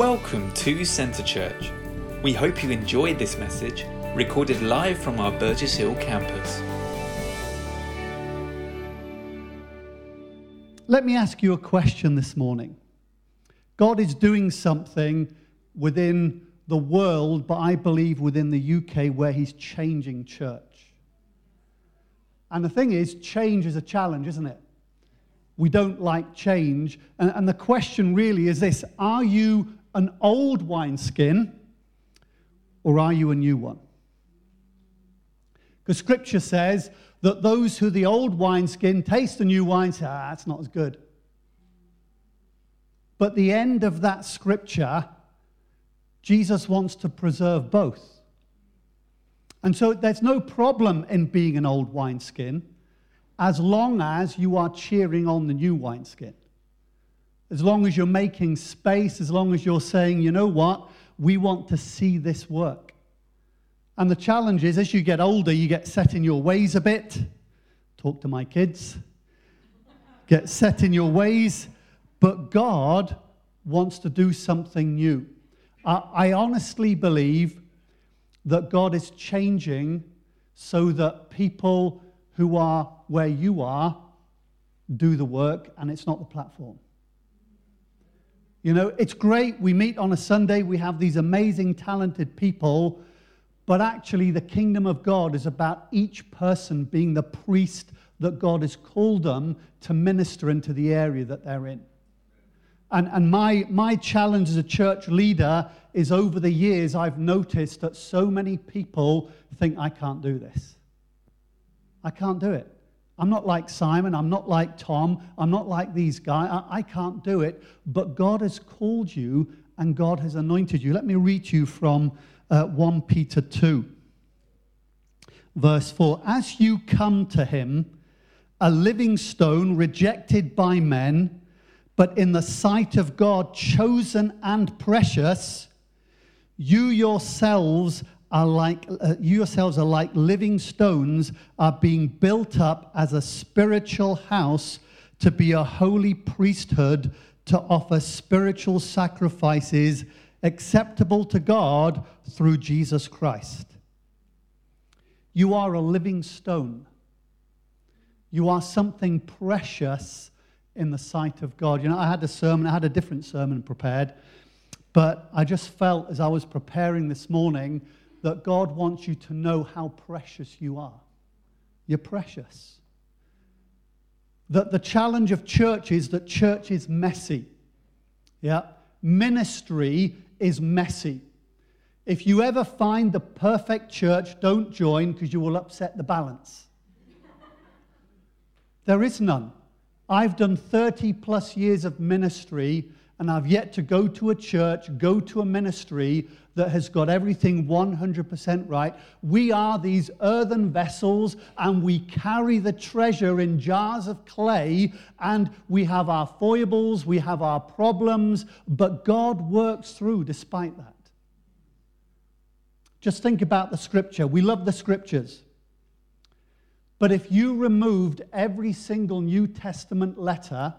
Welcome to Centre Church. We hope you enjoyed this message, recorded live from our Burgess Hill campus. Let me ask you a question this morning. God is doing something within the world, but I believe within the UK where He's changing church. And the thing is, change is a challenge, isn't it? We don't like change. And, the question really is this Are you an old wineskin or are you a new one? Because scripture says that those who the old wineskin taste the new wine say, ah, that's not as good. But the end of that scripture, Jesus wants to preserve both. And so there's no problem in being an old wineskin as long as you are cheering on the new wineskin. As long as you're making space, as long as you're saying, you know what, we want to see this work. And the challenge is, as you get older, you get set in your ways a bit. Talk to my kids. Get set in your ways. But God wants to do something new. I honestly believe that God is changing so that people who are where you are do the work and it's not the platform. You know, it's great. We meet on a Sunday, we have these amazing, talented people, but actually, the kingdom of God is about each person being the priest that God has called them to minister into the area that they're in. And, and my, my challenge as a church leader is over the years, I've noticed that so many people think, I can't do this. I can't do it. I'm not like Simon. I'm not like Tom. I'm not like these guys. I, I, can't do it. But God has called you and God has anointed you. Let me read you from uh, 1 Peter 2, verse 4. As you come to him, a living stone rejected by men but in the sight of God, chosen and precious, you yourselves are like uh, you yourselves are like living stones are being built up as a spiritual house to be a holy priesthood to offer spiritual sacrifices acceptable to God through Jesus Christ. You are a living stone. You are something precious in the sight of God. You know, I had a sermon, I had a different sermon prepared, but I just felt as I was preparing this morning that God wants you to know how precious you are. You're precious. That the challenge of church is that church is messy. Yeah? Ministry is messy. If you ever find the perfect church, don't join because you will upset the balance. there is none. I've done 30 plus years of ministry, and I've yet to go to a church, go to a ministry that has got everything 100% right. We are these earthen vessels, and we carry the treasure in jars of clay, and we have our foibles, we have our problems, but God works through despite that. Just think about the scripture. We love the scriptures. But if you removed every single New Testament letter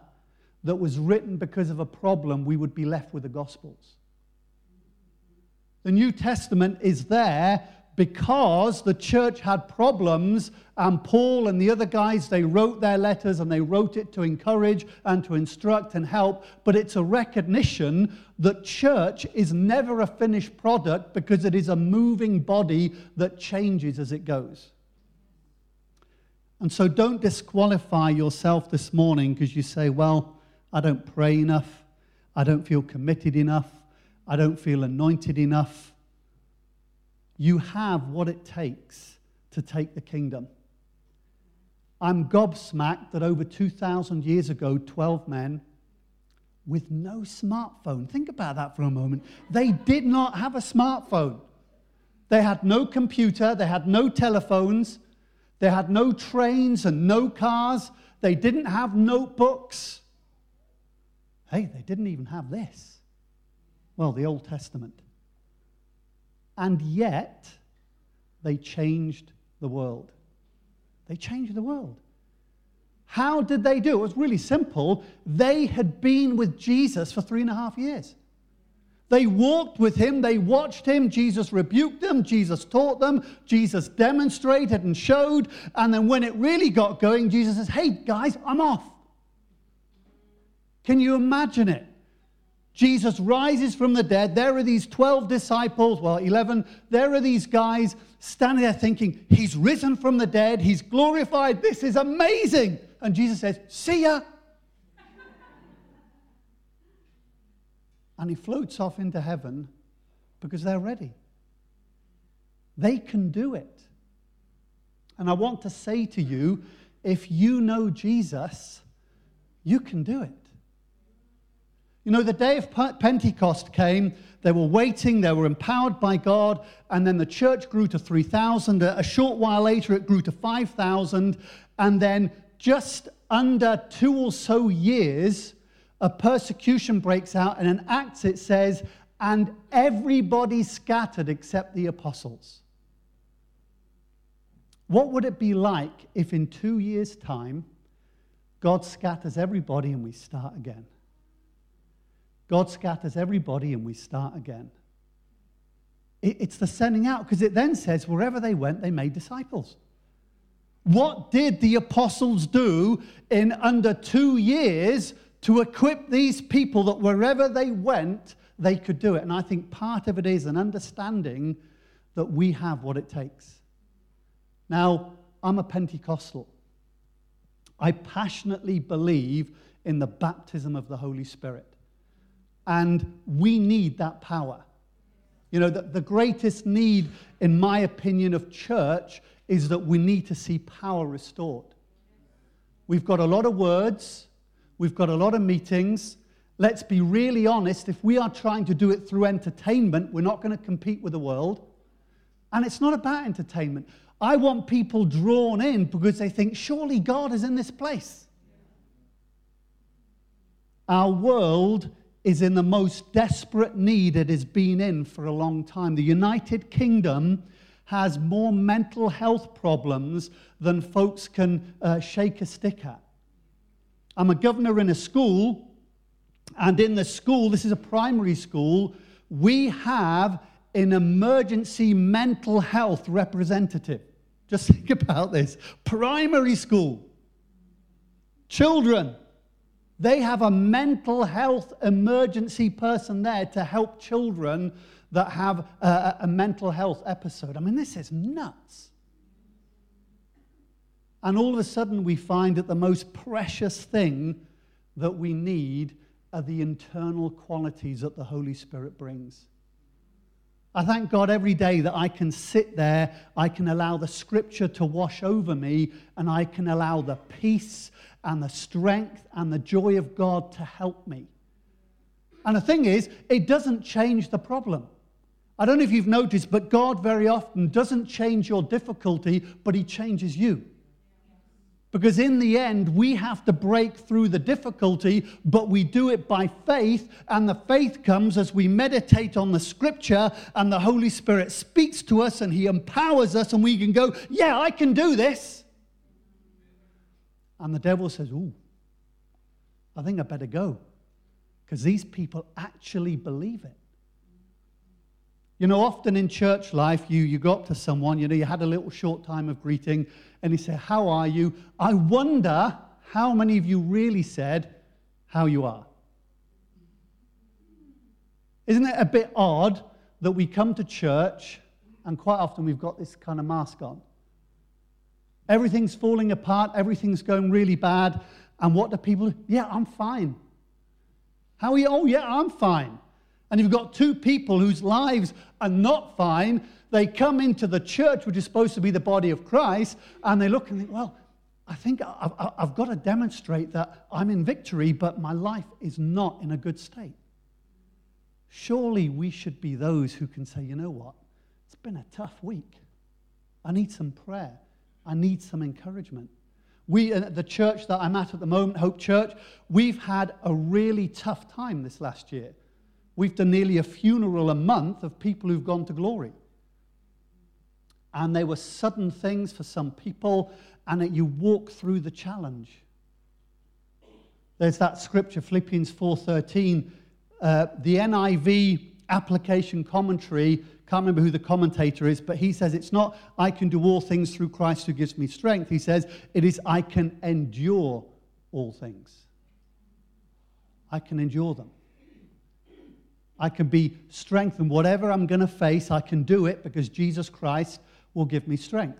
that was written because of a problem, we would be left with the Gospels. The New Testament is there because the church had problems, and Paul and the other guys, they wrote their letters and they wrote it to encourage and to instruct and help. But it's a recognition that church is never a finished product because it is a moving body that changes as it goes. And so don't disqualify yourself this morning because you say, well, I don't pray enough. I don't feel committed enough. I don't feel anointed enough. You have what it takes to take the kingdom. I'm gobsmacked that over 2,000 years ago, 12 men with no smartphone, think about that for a moment, they did not have a smartphone. They had no computer, they had no telephones, they had no trains and no cars. They didn't have notebooks. Hey, they didn't even have this. Well, the Old Testament. And yet, they changed the world. They changed the world. How did they do? It was really simple. They had been with Jesus for three and a half years. They walked with him, they watched him. Jesus rebuked them, Jesus taught them, Jesus demonstrated and showed. And then when it really got going, Jesus says, Hey, guys, I'm off. Can you imagine it? Jesus rises from the dead. There are these 12 disciples, well, 11. There are these guys standing there thinking, He's risen from the dead. He's glorified. This is amazing. And Jesus says, See ya. and he floats off into heaven because they're ready. They can do it. And I want to say to you if you know Jesus, you can do it. You know, the day of Pentecost came, they were waiting, they were empowered by God, and then the church grew to 3,000. A short while later, it grew to 5,000. And then, just under two or so years, a persecution breaks out, and in Acts it says, and everybody scattered except the apostles. What would it be like if in two years' time God scatters everybody and we start again? God scatters everybody and we start again. It's the sending out because it then says, wherever they went, they made disciples. What did the apostles do in under two years to equip these people that wherever they went, they could do it. And I think part of it is an understanding that we have what it takes. Now, I'm a Pentecostal. I passionately believe in the baptism of the Holy Spirit. And we need that power. You know, the, the greatest need, in my opinion, of church is that we need to see power restored. We've got a lot of words, We've got a lot of meetings. Let's be really honest. If we are trying to do it through entertainment, we're not going to compete with the world. And it's not about entertainment. I want people drawn in because they think, surely God is in this place. Our world is in the most desperate need it has been in for a long time. The United Kingdom has more mental health problems than folks can uh, shake a stick at. I'm a governor in a school, and in the school, this is a primary school, we have an emergency mental health representative. Just think about this primary school, children, they have a mental health emergency person there to help children that have a, a mental health episode. I mean, this is nuts. And all of a sudden, we find that the most precious thing that we need are the internal qualities that the Holy Spirit brings. I thank God every day that I can sit there, I can allow the scripture to wash over me, and I can allow the peace and the strength and the joy of God to help me. And the thing is, it doesn't change the problem. I don't know if you've noticed, but God very often doesn't change your difficulty, but He changes you. Because in the end, we have to break through the difficulty, but we do it by faith. And the faith comes as we meditate on the scripture, and the Holy Spirit speaks to us and He empowers us, and we can go, Yeah, I can do this. And the devil says, Ooh, I think I better go. Because these people actually believe it. You know, often in church life, you, you go up to someone, you know, you had a little short time of greeting, and he said, How are you? I wonder how many of you really said, How you are. Isn't it a bit odd that we come to church and quite often we've got this kind of mask on? Everything's falling apart, everything's going really bad. And what do people Yeah, I'm fine. How are you? Oh, yeah, I'm fine. And you've got two people whose lives are not fine, they come into the church, which is supposed to be the body of Christ, and they look and think, well, I think I've, I've got to demonstrate that I'm in victory, but my life is not in a good state. Surely we should be those who can say, you know what? It's been a tough week. I need some prayer. I need some encouragement. We, at the church that I'm at at the moment, Hope Church, we've had a really tough time this last year. We've done nearly a funeral a month of people who've gone to glory and they were sudden things for some people, and you walk through the challenge. There's that scripture, Philippians 4:13. Uh, the NIV application commentary. Can't remember who the commentator is, but he says it's not I can do all things through Christ who gives me strength. He says it is I can endure all things. I can endure them. I can be strengthened. Whatever I'm going to face, I can do it because Jesus Christ will give me strength.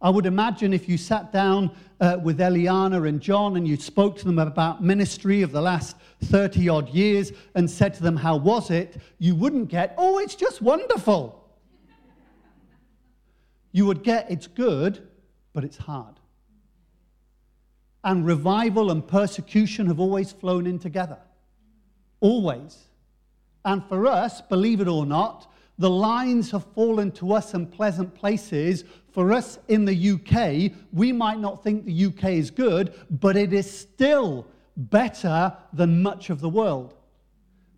I would imagine if you sat down uh, with Eliana and John and you spoke to them about ministry of the last 30 odd years and said to them, How was it? you wouldn't get, Oh, it's just wonderful. you would get, It's good, but it's hard. And revival and persecution have always flown in together. Always. And for us, believe it or not, the lines have fallen to us in pleasant places. For us in the UK, we might not think the UK is good, but it is still better than much of the world.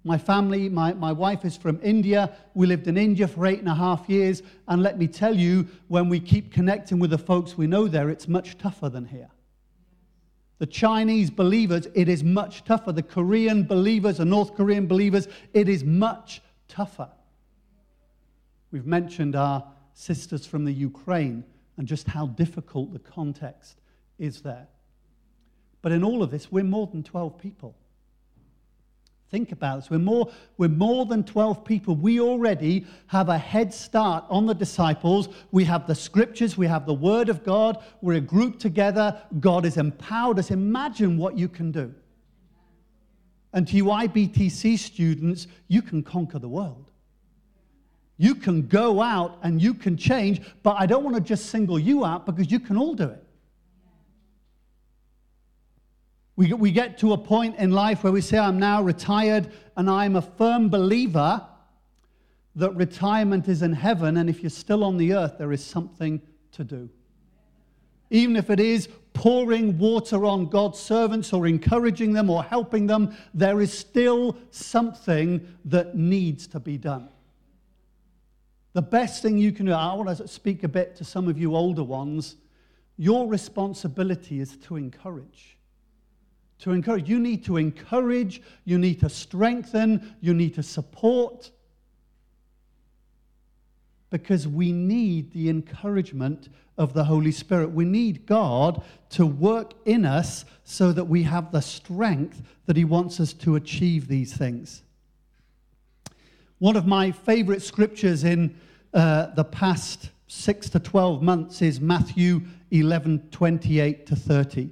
My family, my, my wife is from India. We lived in India for eight and a half years. And let me tell you, when we keep connecting with the folks we know there, it's much tougher than here. The Chinese believers, it is much tougher. The Korean believers, the North Korean believers, it is much tougher. We've mentioned our sisters from the Ukraine and just how difficult the context is there. But in all of this, we're more than 12 people. Think about this. We're more, we're more than 12 people. We already have a head start on the disciples. We have the scriptures, we have the word of God. We're a group together. God has empowered us. Imagine what you can do. And to you IBTC students, you can conquer the world. You can go out and you can change, but I don't want to just single you out because you can all do it. We, we get to a point in life where we say, I'm now retired, and I'm a firm believer that retirement is in heaven, and if you're still on the earth, there is something to do. Even if it is pouring water on God's servants or encouraging them or helping them, there is still something that needs to be done. The best thing you can do, I want to speak a bit to some of you older ones. Your responsibility is to encourage. To encourage. You need to encourage, you need to strengthen, you need to support. Because we need the encouragement of the Holy Spirit. We need God to work in us so that we have the strength that He wants us to achieve these things. One of my favorite scriptures in uh, the past six to 12 months is Matthew 11 28 to 30.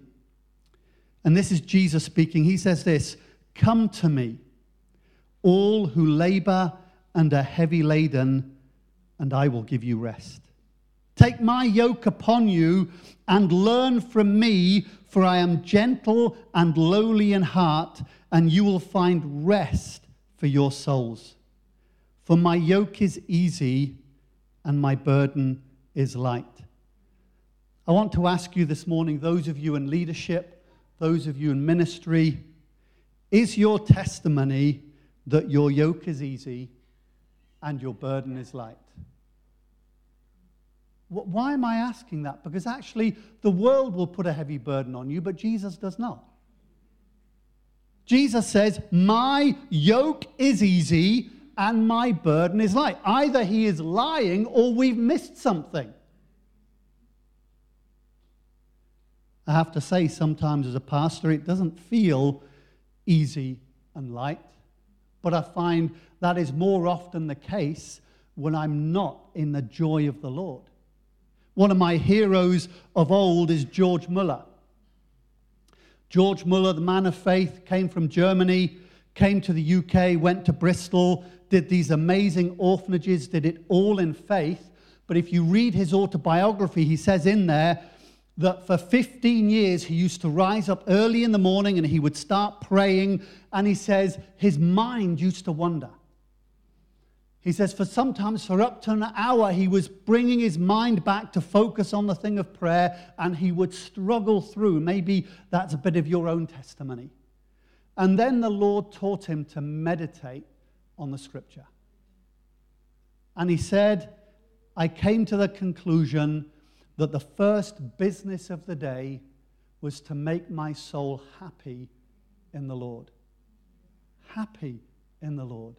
And this is Jesus speaking. He says this Come to me, all who labor and are heavy laden, and I will give you rest. Take my yoke upon you and learn from me, for I am gentle and lowly in heart, and you will find rest for your souls. For my yoke is easy and my burden is light. I want to ask you this morning, those of you in leadership, those of you in ministry, is your testimony that your yoke is easy and your burden is light? Why am I asking that? Because actually, the world will put a heavy burden on you, but Jesus does not. Jesus says, My yoke is easy and my burden is light. Either he is lying or we've missed something. I have to say, sometimes as a pastor, it doesn't feel easy and light, but I find that is more often the case when I'm not in the joy of the Lord. One of my heroes of old is George Muller. George Muller, the man of faith, came from Germany, came to the UK, went to Bristol, did these amazing orphanages, did it all in faith. But if you read his autobiography, he says in there that for 15 years he used to rise up early in the morning and he would start praying. And he says his mind used to wander. He says, for sometimes for up to an hour, he was bringing his mind back to focus on the thing of prayer and he would struggle through. Maybe that's a bit of your own testimony. And then the Lord taught him to meditate on the scripture. And he said, I came to the conclusion that the first business of the day was to make my soul happy in the Lord. Happy in the Lord.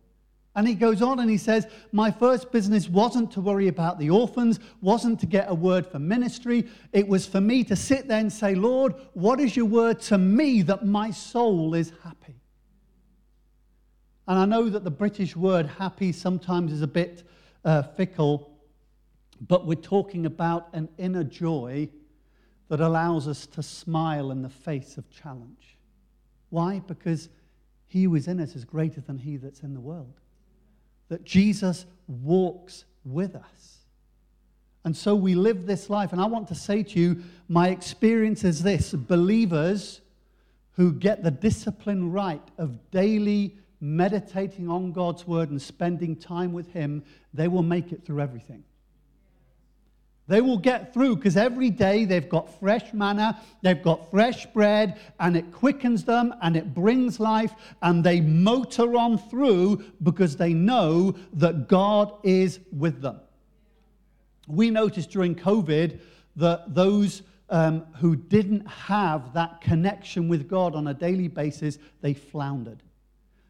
And he goes on and he says, My first business wasn't to worry about the orphans, wasn't to get a word for ministry. It was for me to sit there and say, Lord, what is your word to me that my soul is happy? And I know that the British word happy sometimes is a bit uh, fickle, but we're talking about an inner joy that allows us to smile in the face of challenge. Why? Because he who is in us is greater than he that's in the world that Jesus walks with us. And so we live this life. And I want to say to you, my experience is this believers who get the discipline right of daily meditating on God's word and spending time with Him, they will make it through everything. They will get through because every day they've got fresh manna, they've got fresh bread, and it quickens them and it brings life, and they motor on through because they know that God is with them. We noticed during COVID that those um, who didn't have that connection with God on a daily basis, they floundered.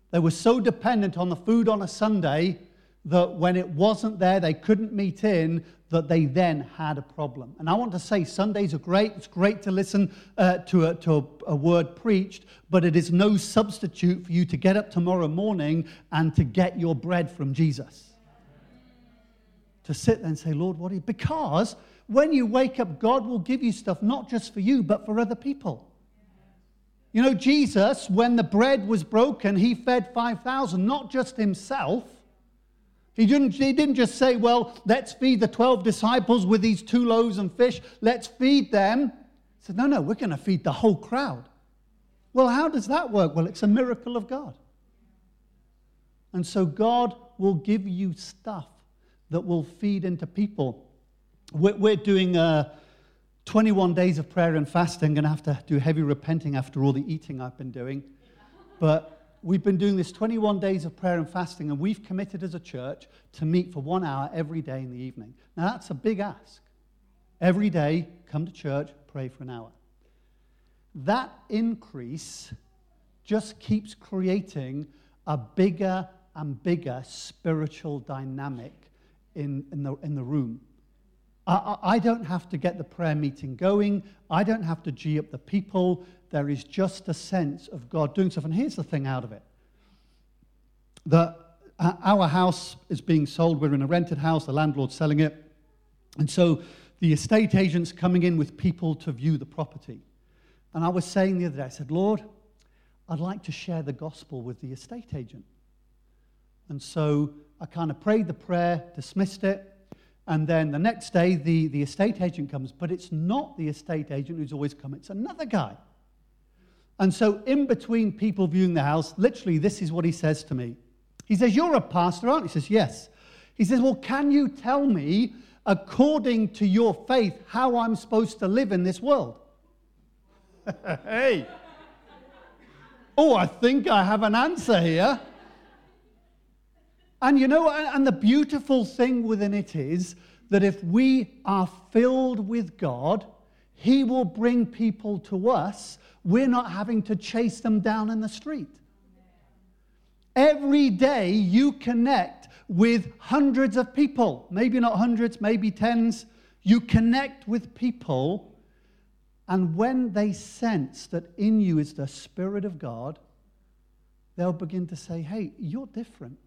They were so dependent on the food on a Sunday that when it wasn't there, they couldn't meet in, that they then had a problem. And I want to say Sundays are great. It's great to listen uh, to, a, to a, a, word preached, but it is no substitute for you to get up tomorrow morning and to get your bread from Jesus. To sit there and say, Lord, what are you? Because when you wake up, God will give you stuff not just for you, but for other people. You know, Jesus, when the bread was broken, he fed 5,000, not just himself he didn't, he didn't just say, well, let's feed the 12 disciples with these two loaves and fish. Let's feed them. He said, no, no, we're going to feed the whole crowd. Well, how does that work? Well, it's a miracle of God. And so God will give you stuff that will feed into people. We're, we're doing uh, 21 days of prayer and fasting. I'm going to have to do heavy repenting after all the eating I've been doing. But we've been doing this 21 days of prayer and fasting, and we've committed as a church to meet for one hour every day in the evening. Now, that's a big ask. Every day, come to church, pray for an hour. That increase just keeps creating a bigger and bigger spiritual dynamic in, in, the, in the room. I, I don't have to get the prayer meeting going. I don't have to G up the people there is just a sense of God doing stuff. And here's the thing out of it that uh, our house is being sold. We're in a rented house, the landlord's selling it. And so the estate agent's coming in with people to view the property. And I was saying the other day, I said, Lord, I'd like to share the gospel with the estate agent. And so I kind of prayed the prayer, dismissed it, and then the next day the, the estate agent comes, but it's not the estate agent who's always come, it's another guy. And so, in between people viewing the house, literally, this is what he says to me. He says, You're a pastor, aren't you? He says, Yes. He says, Well, can you tell me, according to your faith, how I'm supposed to live in this world? hey. Oh, I think I have an answer here. And you know, and the beautiful thing within it is that if we are filled with God, He will bring people to us we're not having to chase them down in the street. Every day you connect with hundreds of people, maybe not hundreds, maybe tens. You connect with people, and when they sense that in you is the Spirit of God, they'll begin to say, Hey, you're different.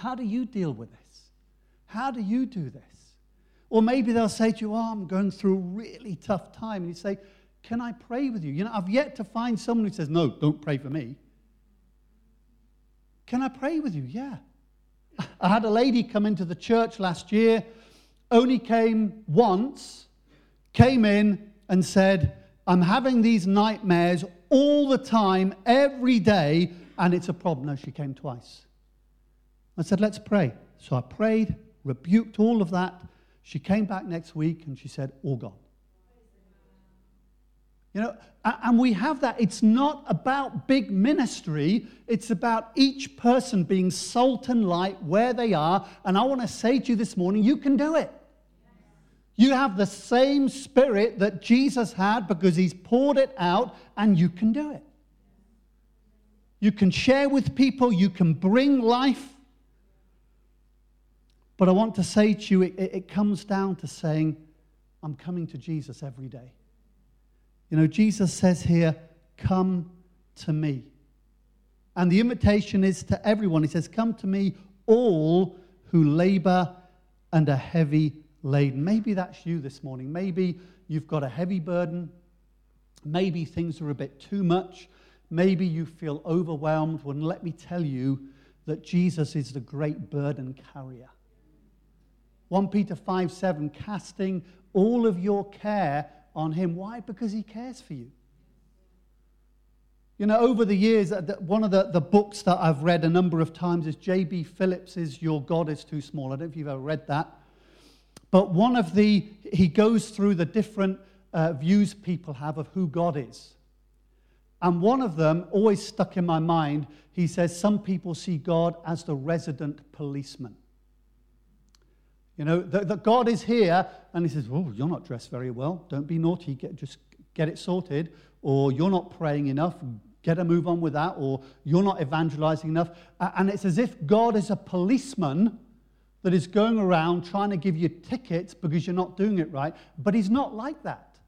How do you deal with this? How do you do this? Or maybe they'll say to you, Oh, I'm going through a really tough time. And you say, can I pray with you? You know, I've yet to find someone who says, No, don't pray for me. Can I pray with you? Yeah. I had a lady come into the church last year, only came once, came in and said, I'm having these nightmares all the time, every day, and it's a problem. No, she came twice. I said, Let's pray. So I prayed, rebuked all of that. She came back next week and she said, All gone. You know, and we have that. It's not about big ministry, it's about each person being salt and light where they are. And I want to say to you this morning you can do it. You have the same spirit that Jesus had because he's poured it out, and you can do it. You can share with people, you can bring life. But I want to say to you, it, it comes down to saying, I'm coming to Jesus every day. You know, Jesus says here, Come to me. And the invitation is to everyone. He says, Come to me, all who labor and are heavy laden. Maybe that's you this morning. Maybe you've got a heavy burden. Maybe things are a bit too much. Maybe you feel overwhelmed. Well, let me tell you that Jesus is the great burden carrier. 1 Peter 5 7, casting all of your care on him. Why? Because he cares for you. You know, over the years, uh, one of the, the books that I've read a number of times is J.B. Phillips's Your God is Too Small. I don't know if you've ever read that. But one of the, he goes through the different uh, views people have of who God is. And one of them always stuck in my mind. He says, Some people see God as the resident policeman. You know, that, God is here, and he says, Oh, you're not dressed very well. Don't be naughty. Get, just get it sorted. Or you're not praying enough. Get a move on with that. Or you're not evangelizing enough. And it's as if God is a policeman that is going around trying to give you tickets because you're not doing it right. But he's not like that.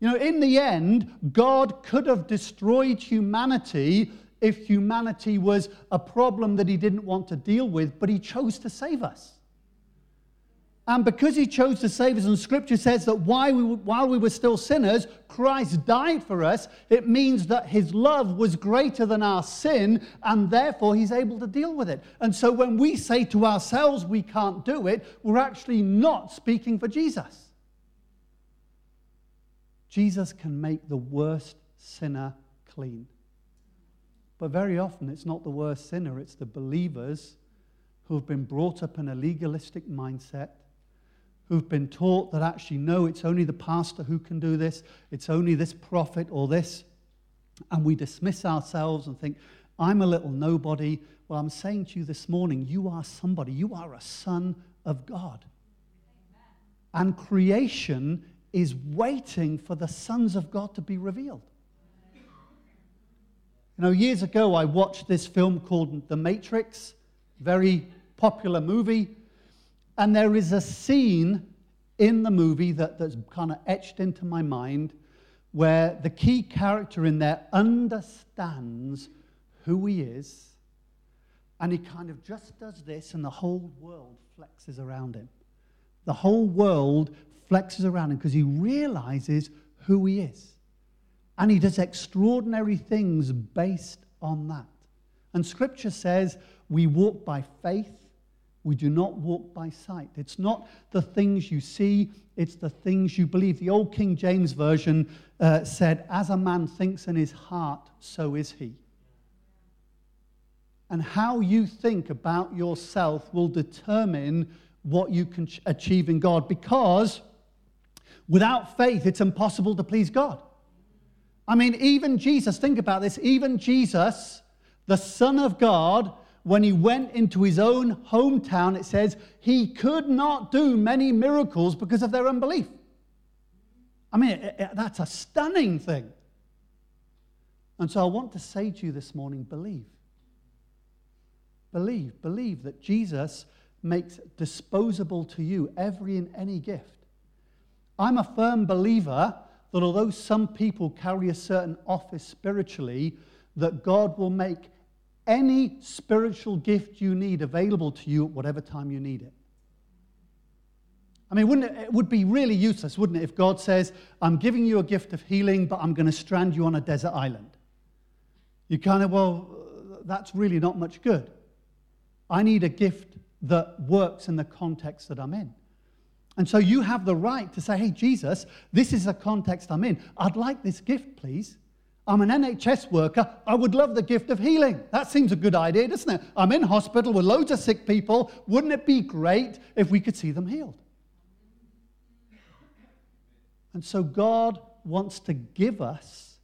You know, in the end, God could have destroyed humanity if humanity was a problem that he didn't want to deal with, but he chose to save us. And because he chose to save us, and scripture says that while we, while we were still sinners, Christ died for us, it means that his love was greater than our sin, and therefore he's able to deal with it. And so when we say to ourselves we can't do it, we're actually not speaking for Jesus. Jesus can make the worst sinner clean. But very often it's not the worst sinner, it's the believers who have been brought up in a legalistic mindset who've been taught that actually, no, it's only the pastor who can do this, it's only this prophet or this. And we dismiss ourselves and think, I'm a little nobody. Well, I'm saying to you this morning, you are somebody. You are a son of God. And creation is waiting for the sons of God to be revealed. You know, years ago, I watched this film called The Matrix, very popular movie. And there is a scene in the movie that, that's kind of etched into my mind where the key character in there understands who he is and he kind of just does this and the whole world flexes around him. The whole world flexes around him because he realizes who he is. And he does extraordinary things based on that. And scripture says we walk by faith we do not walk by sight. It's not the things you see, it's the things you believe. The old King James Version uh, said, As a man thinks in his heart, so is he. And how you think about yourself will determine what you can achieve in God because without faith, it's impossible to please God. I mean, even Jesus, think about this, even Jesus, the Son of God, when he went into his own hometown, it says he could not do many miracles because of their unbelief. I mean, it, it, that's a stunning thing. And so I want to say to you this morning believe. Believe. Believe that Jesus makes disposable to you every and any gift. I'm a firm believer that although some people carry a certain office spiritually, that God will make any spiritual gift you need available to you at whatever time you need it. I mean, wouldn't it, it would be really useless, wouldn't it, if God says, I'm giving you a gift of healing, but I'm going to strand you on a desert island? You kind of, well, that's really not much good. I need a gift that works in the context that I'm in. And so you have the right to say, hey, Jesus, this is the context I'm in. I'd like this gift, please. I'm an NHS worker. I would love the gift of healing. That seems a good idea, doesn't it? I'm in hospital with loads of sick people. Wouldn't it be great if we could see them healed? And so God wants to give us.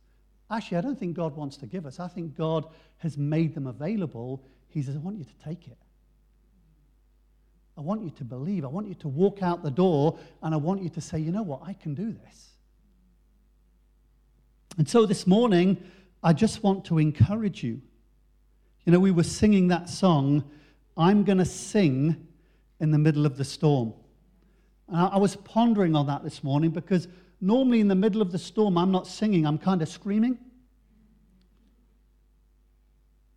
Actually, I don't think God wants to give us. I think God has made them available. He says, I want you to take it. I want you to believe. I want you to walk out the door and I want you to say, you know what? I can do this. And so this morning, I just want to encourage you. You know, we were singing that song, I'm going to sing in the middle of the storm. And I was pondering on that this morning because normally in the middle of the storm, I'm not singing, I'm kind of screaming.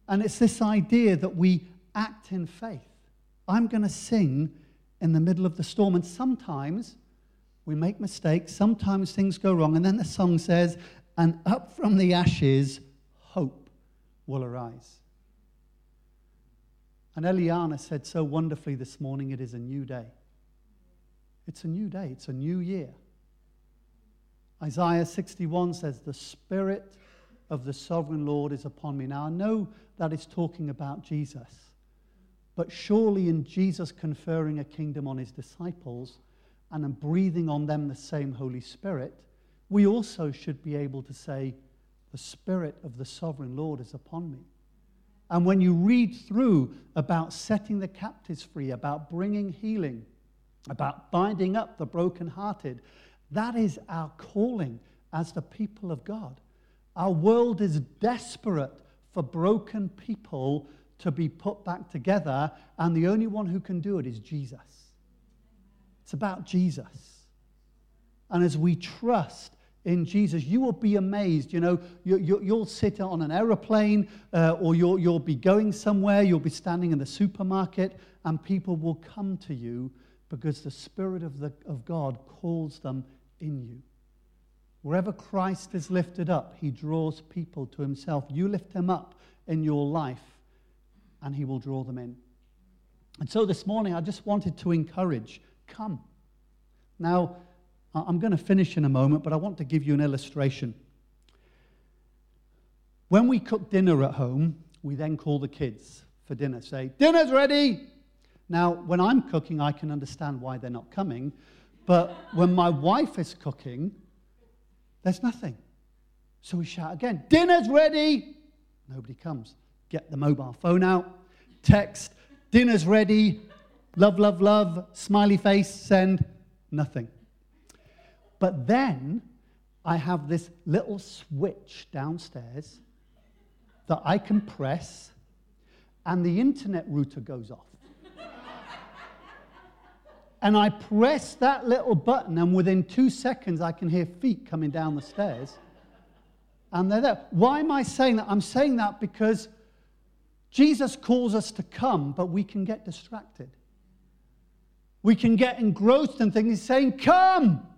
And it's this idea that we act in faith. I'm going to sing in the middle of the storm. And sometimes we make mistakes, sometimes things go wrong. And then the song says, and up from the ashes, hope will arise. And Eliana said so wonderfully this morning it is a new day. It's a new day, it's a new year. Isaiah 61 says, The Spirit of the sovereign Lord is upon me. Now, I know that is talking about Jesus, but surely in Jesus conferring a kingdom on his disciples and breathing on them the same Holy Spirit, we also should be able to say, The Spirit of the sovereign Lord is upon me. And when you read through about setting the captives free, about bringing healing, about binding up the brokenhearted, that is our calling as the people of God. Our world is desperate for broken people to be put back together, and the only one who can do it is Jesus. It's about Jesus. And as we trust in Jesus, you will be amazed. You know, you, will you, sit on an aeroplane uh, or you'll, you'll be going somewhere, you'll be standing in the supermarket, and people will come to you because the Spirit of, the, of God calls them in you. Wherever Christ is lifted up, he draws people to himself. You lift him up in your life, and he will draw them in. And so this morning, I just wanted to encourage come. Now, I'm going to finish in a moment, but I want to give you an illustration. When we cook dinner at home, we then call the kids for dinner, say, Dinner's ready! Now, when I'm cooking, I can understand why they're not coming, but when my wife is cooking, there's nothing. So we shout again, Dinner's ready! Nobody comes. Get the mobile phone out, text, Dinner's ready, love, love, love, smiley face, send, nothing. But then I have this little switch downstairs that I can press, and the internet router goes off. And I press that little button, and within two seconds, I can hear feet coming down the stairs. And they're there. Why am I saying that? I'm saying that because Jesus calls us to come, but we can get distracted. We can get engrossed in things. He's saying, Come!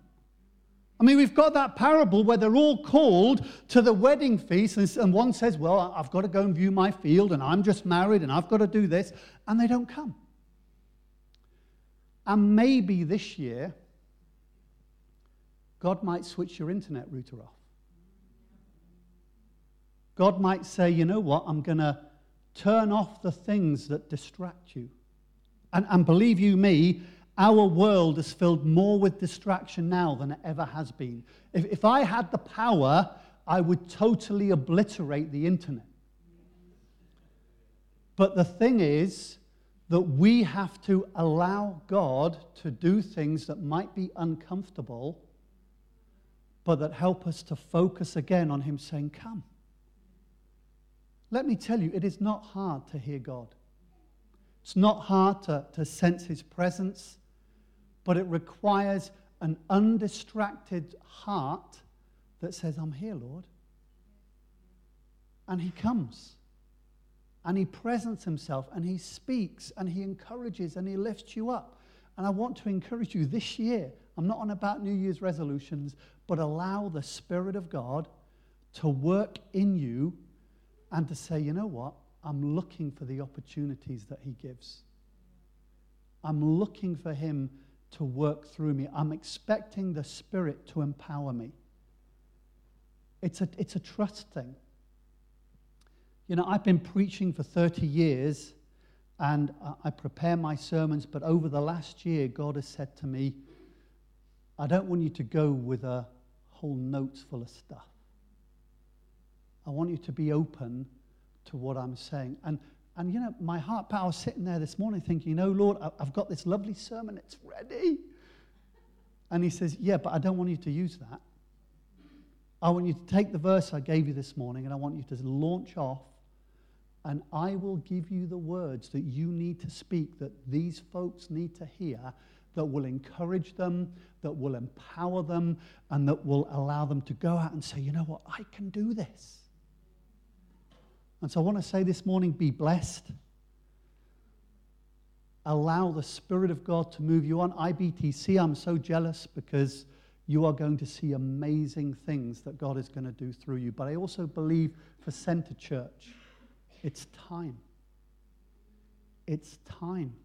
I mean, we've got that parable where they're all called to the wedding feast, and one says, Well, I've got to go and view my field, and I'm just married, and I've got to do this, and they don't come. And maybe this year, God might switch your internet router off. God might say, you know what, I'm going to turn off the things that distract you. And, and believe you me, our world is filled more with distraction now than it ever has been. If, if I had the power, I would totally obliterate the internet. But the thing is, that we have to allow God to do things that might be uncomfortable, but that help us to focus again on Him saying, Come. Let me tell you, it is not hard to hear God. It's not hard to, to sense His presence, but it requires an undistracted heart that says, I'm here, Lord. And He comes and he presents himself and he speaks and he encourages and he lifts you up. And I want to encourage you this year. I'm not on about New Year's resolutions, but allow the Spirit of God to work in you and to say, you know what? I'm looking for the opportunities that he gives. I'm looking for him to work through me. I'm expecting the Spirit to empower me. It's a, it's a trust thing. You know, I've been preaching for 30 years and I prepare my sermons, but over the last year, God has said to me, I don't want you to go with a whole notes full of stuff. I want you to be open to what I'm saying. And, and you know, my heart power sitting there this morning thinking, you know, Lord, I've got this lovely sermon, it's ready. And he says, Yeah, but I don't want you to use that. I want you to take the verse I gave you this morning and I want you to launch off, and I will give you the words that you need to speak, that these folks need to hear, that will encourage them, that will empower them, and that will allow them to go out and say, you know what, I can do this. And so I want to say this morning be blessed. Allow the Spirit of God to move you on. IBTC, I'm so jealous because you are going to see amazing things that God is going to do through you. But I also believe for Centre Church, it's time. It's time.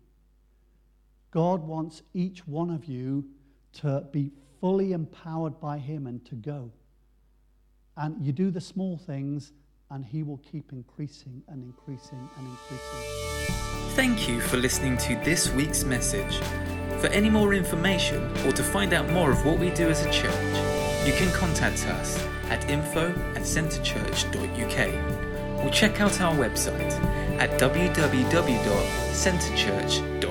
God wants each one of you to be fully empowered by Him and to go. And you do the small things, and He will keep increasing and increasing and increasing. Thank you for listening to this week's message. For any more information or to find out more of what we do as a church, you can contact us at info at centrechurch.uk or check out our website at www.centrechurch.uk